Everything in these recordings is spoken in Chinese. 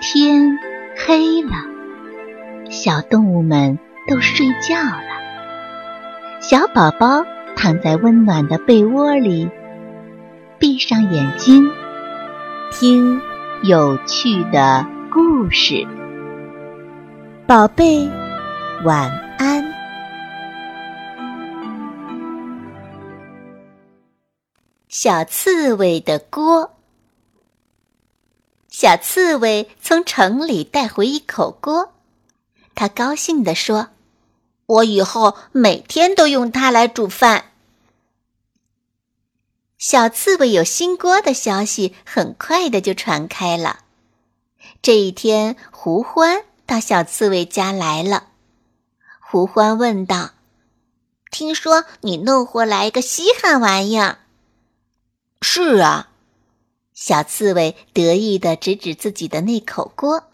天黑了，小动物们都睡觉了。小宝宝躺在温暖的被窝里，闭上眼睛，听有趣的故事。宝贝，晚安。小刺猬的锅。小刺猬从城里带回一口锅，他高兴地说：“我以后每天都用它来煮饭。”小刺猬有新锅的消息很快的就传开了。这一天，胡欢到小刺猬家来了。胡欢问道：“听说你弄回来一个稀罕玩意儿？”“是啊。”小刺猬得意地指指自己的那口锅，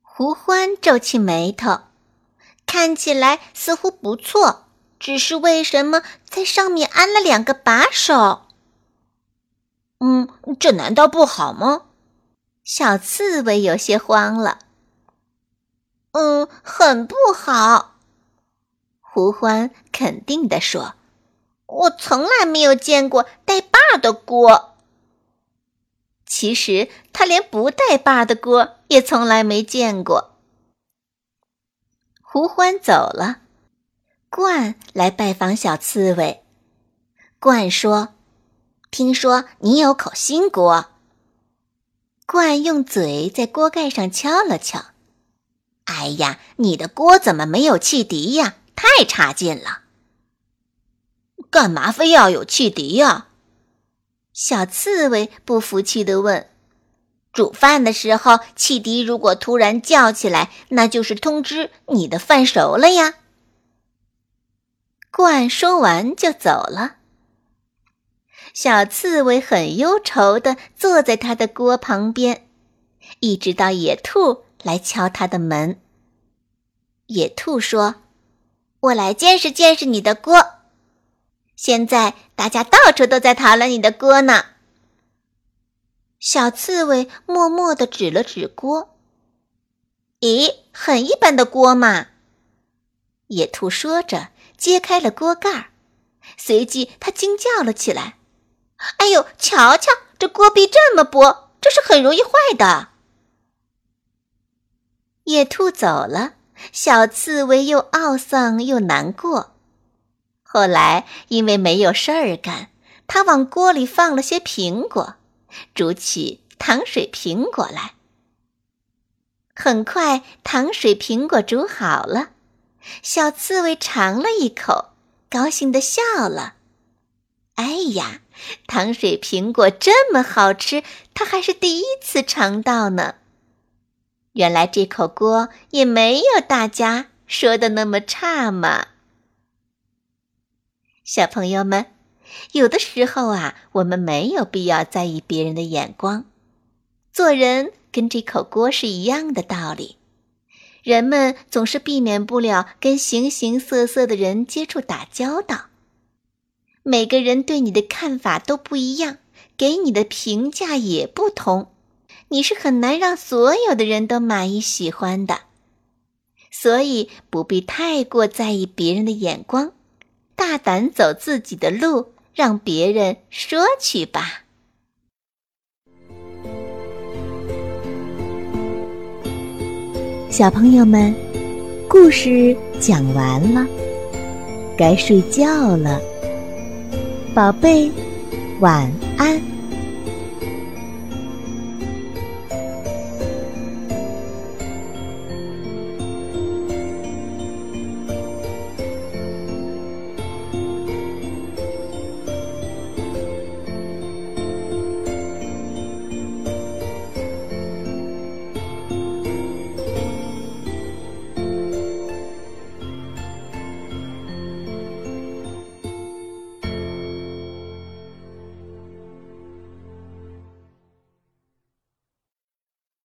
胡欢皱起眉头，看起来似乎不错，只是为什么在上面安了两个把手？嗯，这难道不好吗？小刺猬有些慌了。嗯，很不好。胡欢肯定地说：“我从来没有见过带把的锅。”其实他连不带把的锅也从来没见过。胡欢走了，鹳来拜访小刺猬。鹳说：“听说你有口新锅。”鹳用嘴在锅盖上敲了敲。“哎呀，你的锅怎么没有汽笛呀？太差劲了！干嘛非要有汽笛呀？”小刺猬不服气地问：“煮饭的时候，汽笛如果突然叫起来，那就是通知你的饭熟了呀。”罐说完就走了。小刺猬很忧愁地坐在他的锅旁边，一直到野兔来敲他的门。野兔说：“我来见识见识你的锅。”现在大家到处都在讨论你的锅呢。小刺猬默默地指了指锅，咦，很一般的锅嘛。野兔说着，揭开了锅盖儿，随即他惊叫了起来：“哎呦，瞧瞧，这锅壁这么薄，这是很容易坏的。”野兔走了，小刺猬又懊丧又难过。后来，因为没有事儿干，他往锅里放了些苹果，煮起糖水苹果来。很快，糖水苹果煮好了，小刺猬尝了一口，高兴地笑了。哎呀，糖水苹果这么好吃，他还是第一次尝到呢。原来这口锅也没有大家说的那么差嘛。小朋友们，有的时候啊，我们没有必要在意别人的眼光。做人跟这口锅是一样的道理。人们总是避免不了跟形形色色的人接触打交道。每个人对你的看法都不一样，给你的评价也不同。你是很难让所有的人都满意喜欢的。所以不必太过在意别人的眼光。大胆走自己的路，让别人说去吧。小朋友们，故事讲完了，该睡觉了，宝贝，晚安。